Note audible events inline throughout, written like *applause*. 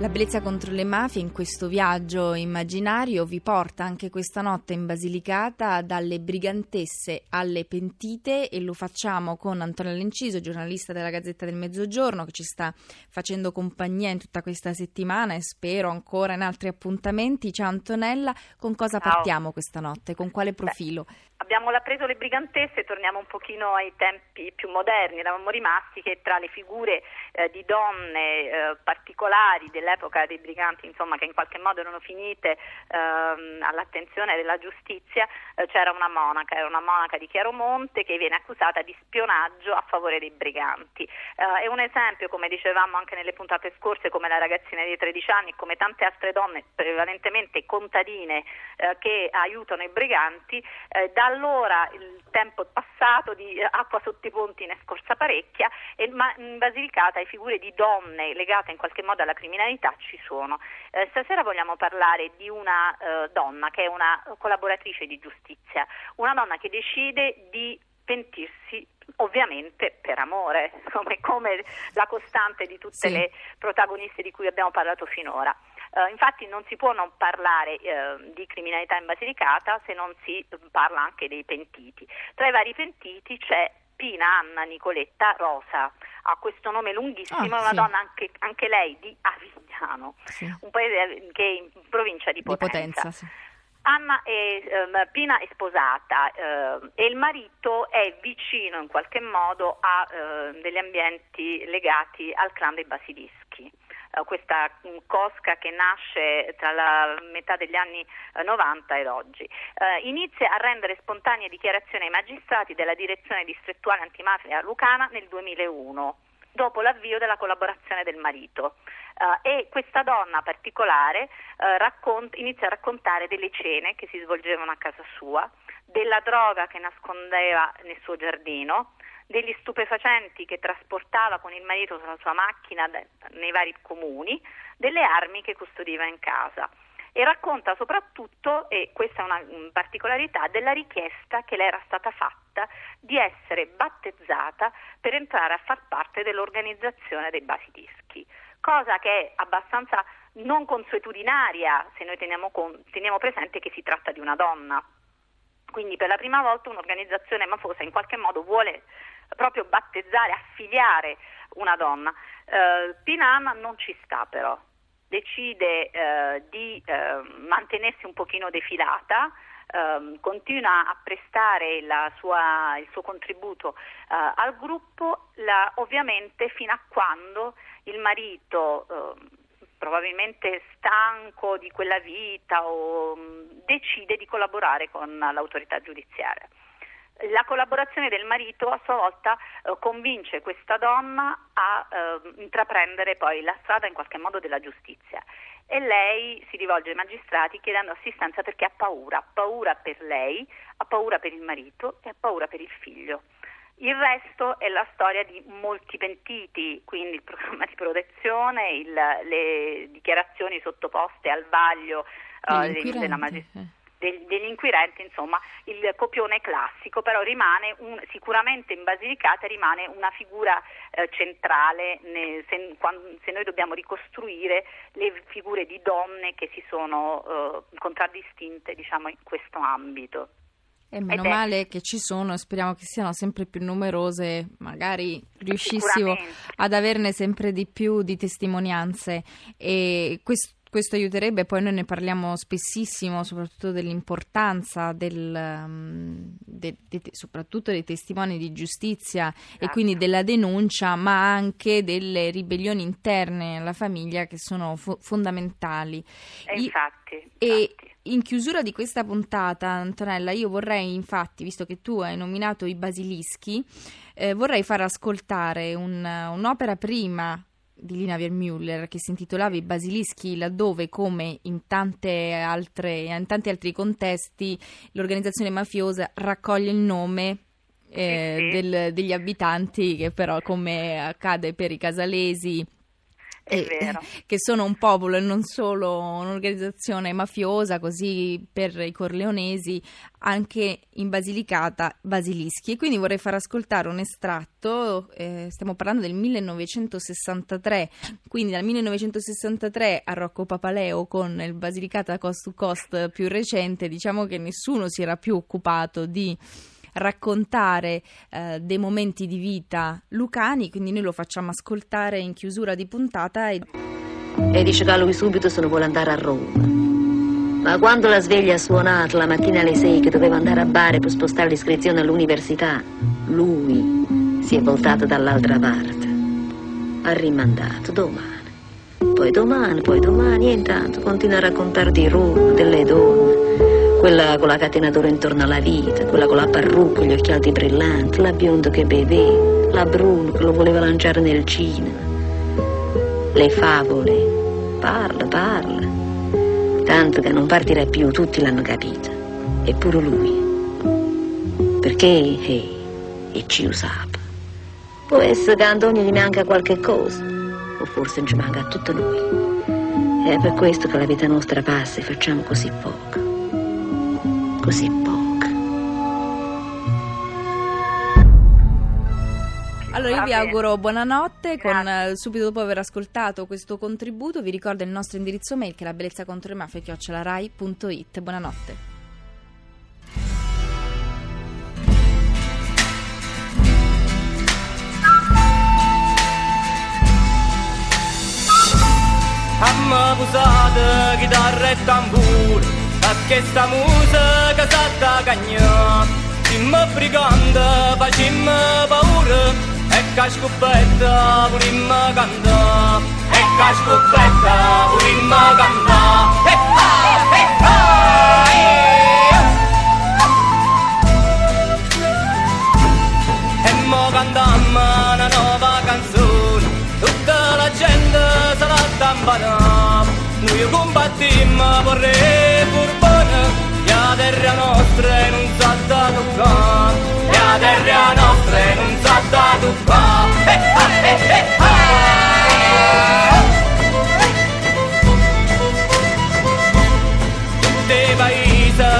La bellezza contro le mafie in questo viaggio immaginario vi porta anche questa notte in Basilicata dalle brigantesse alle pentite e lo facciamo con Antonella Lenciso, giornalista della Gazzetta del Mezzogiorno che ci sta facendo compagnia in tutta questa settimana e spero ancora in altri appuntamenti. Ciao Antonella, con cosa Ciao. partiamo questa notte? Con quale profilo? Beh, abbiamo preso le brigantesse, torniamo un pochino ai tempi più moderni, eravamo rimasti che tra le figure eh, di donne eh, particolari dell'epoca dei briganti, insomma, che in qualche modo erano finite ehm, all'attenzione della giustizia, eh, c'era una monaca, era una monaca di Chiaromonte che viene accusata di spionaggio a favore dei briganti. Eh, è un esempio, come dicevamo anche nelle puntate scorse, come la ragazzina di 13 anni e come tante altre donne, prevalentemente contadine, eh, che aiutano i briganti, eh, da allora il tempo è passato di acqua sotto i ponti ne è scorsa parecchia e ma in Basilicata le figure di donne legate in qualche modo alla criminalità ci sono. Eh, stasera vogliamo parlare di una eh, donna che è una collaboratrice di giustizia, una donna che decide di pentirsi ovviamente per amore, *laughs* come, come la costante di tutte Sì. le protagoniste di cui abbiamo parlato finora. Eh, infatti non si può non parlare eh, di criminalità in Basilicata se non si eh, parla anche dei pentiti. Tra i vari pentiti c'è Pina Anna Nicoletta Rosa, ha questo nome lunghissimo, Ah, è una sì. donna anche, anche lei di Avignano, Sì. un paese che è in provincia di Di Potenza. potenza, sì. Anna è, ehm, Pina è sposata ehm, e il marito è vicino in qualche modo a ehm, degli ambienti legati al clan dei Basilischi. Eh, questa mh, cosca che nasce tra la metà degli anni eh, 90 ed oggi. Eh, inizia a rendere spontanee dichiarazioni ai magistrati della direzione distrettuale antimafia lucana nel 2001 dopo l'avvio della collaborazione del marito. Eh, e questa donna particolare eh, raccont- inizia a raccontare delle cene che si svolgevano a casa sua, della droga che nascondeva nel suo giardino, degli stupefacenti che trasportava con il marito sulla sua macchina nei vari comuni, delle armi che custodiva in casa. E racconta soprattutto, e questa è una particolarità, della richiesta che le era stata fatta di essere battezzata per entrare a far parte dell'organizzazione dei Basilischi, cosa che è abbastanza non consuetudinaria se noi teniamo, con- teniamo presente che si tratta di una donna. Quindi per la prima volta un'organizzazione mafosa in qualche modo vuole proprio battezzare, affiliare una donna. Eh, Pinama non ci sta però, decide eh, di eh, mantenersi un pochino defilata, ehm, continua a prestare sua- il suo contributo eh, al gruppo, la- ovviamente fino a quando il marito, ehm, probabilmente stanco di quella vita, o, mh, decide di collaborare con l'autorità giudiziaria. La collaborazione del marito a sua volta eh, convince questa donna a eh, intraprendere poi la strada in qualche modo della giustizia e lei si rivolge ai magistrati chiedendo assistenza perché ha paura, ha paura per lei, ha paura per il marito e ha paura per il figlio. Il resto è la storia di molti pentiti, quindi il programma di protezione, il- le dichiarazioni sottoposte al vaglio Degli dei- della inquirenti, magistratura degli, inquirenti, insomma, il copione classico, però rimane un- sicuramente in Basilicata rimane una figura eh, centrale ne- se, quan- se noi dobbiamo ricostruire le figure di donne che si sono eh, contraddistinte diciamo, in questo ambito. E meno Ed è- male che ci sono, e speriamo che siano sempre più numerose, magari riuscissimo Sicuramente. ad averne sempre di più di testimonianze e questo, questo aiuterebbe, poi noi ne parliamo spessissimo, soprattutto dell'importanza del, um, de- de- soprattutto dei testimoni di giustizia e Esatto. quindi della denuncia, ma anche delle ribellioni interne alla famiglia che sono fo- fondamentali. E I- infatti, e infatti. In chiusura di questa puntata, Antonella, io vorrei infatti, visto che tu hai nominato i basilischi, eh, vorrei far ascoltare un- un'opera prima di Lina Vermüller che si intitolava I basilischi, laddove, come in, tante altre, in tanti altri contesti, l'organizzazione mafiosa raccoglie il nome eh, Sì, sì. del- degli abitanti, che però, come accade per i casalesi eh, che sono un popolo e non solo un'organizzazione mafiosa, così per i corleonesi, anche in Basilicata basilischi. E quindi vorrei far ascoltare un estratto, eh, stiamo parlando del 1963, quindi dal 1963 a Rocco Papaleo con il Basilicata Cost to Cost più recente, diciamo che nessuno si era più occupato di raccontare eh, dei momenti di vita lucani, quindi noi lo facciamo ascoltare in chiusura di puntata. E... e dice che lui subito se ne vuole andare a Roma. Ma quando la sveglia ha suonato la mattina alle 6 che doveva andare a Bari per spostare l'iscrizione all'università, lui si è voltato dall'altra parte. Ha rimandato domani. Poi domani, poi domani e intanto continua a raccontare di Roma, delle donne quella con la catenatura intorno alla vita, quella con la parrucca, gli occhiali brillanti, la bionda che beve, la Bruno che lo voleva lanciare nel cinema. Le favole, parla, parla. Tanto che non partirà più, tutti l'hanno capito. Eppure lui. Perché, eh, e ci usava. Può essere che a Antonio gli manca qualche cosa, o forse non ci manca a tutti noi. È per questo che la vita nostra passa e facciamo così poco così poca. Allora io vi auguro buonanotte, con, eh, subito dopo aver ascoltato questo contributo vi ricordo il nostro indirizzo mail che è la bellezza contro le mafie chiocciolarai.it. Buonanotte. Amma busata, chitarra e tamburo a questa musica s'atta cagnà Simma briganda, facimma paura E che scoppetta, volimma cantà E che scoppetta, volimma cantà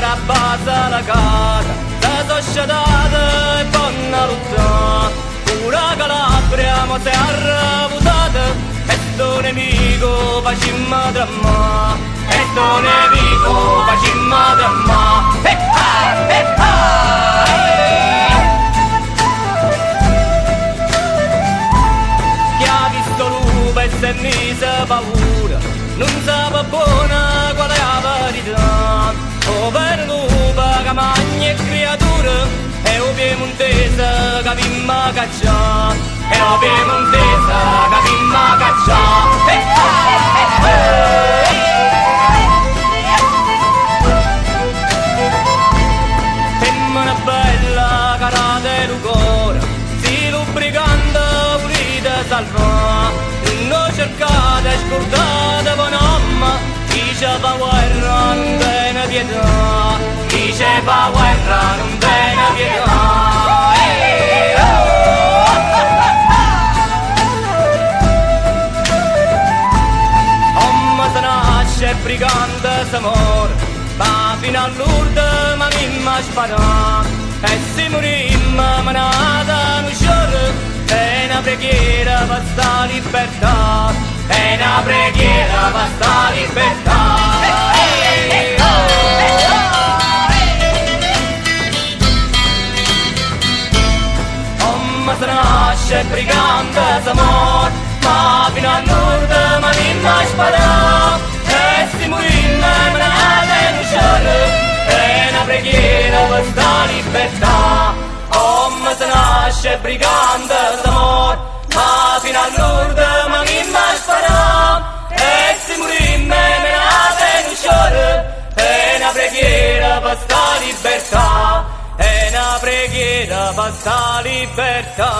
rabbasa la casa, la società e buona lotta, pura Calabria ma si è arrabutata, e sto nemico facimmo dramma sto nemico facimmo dramma. E ah, e ah, e è mise paura non sa buona qual è la verità oh per lupo che creature e o piemontese che vimma caccia e o piemontese che vimma caccia e ah, e ah, Diceva guerra non bene pietà. Diceva guerra non bene pietà. Omma se nasce brigante se muore Ma fino all'urda ma mi ma sparà E si morimma ma nata non sciorre è una preghiera per sta libertà, è una preghiera per sta libertà. Omma se nasce brigante s'amor, ma fino a nord ma non mai sparà, e si morinna me ne non c'è, è una preghiera per sta libertà. Om se nasce brigante d'amor Ma fino al nord per sta libertà E una preghiera per sta libertà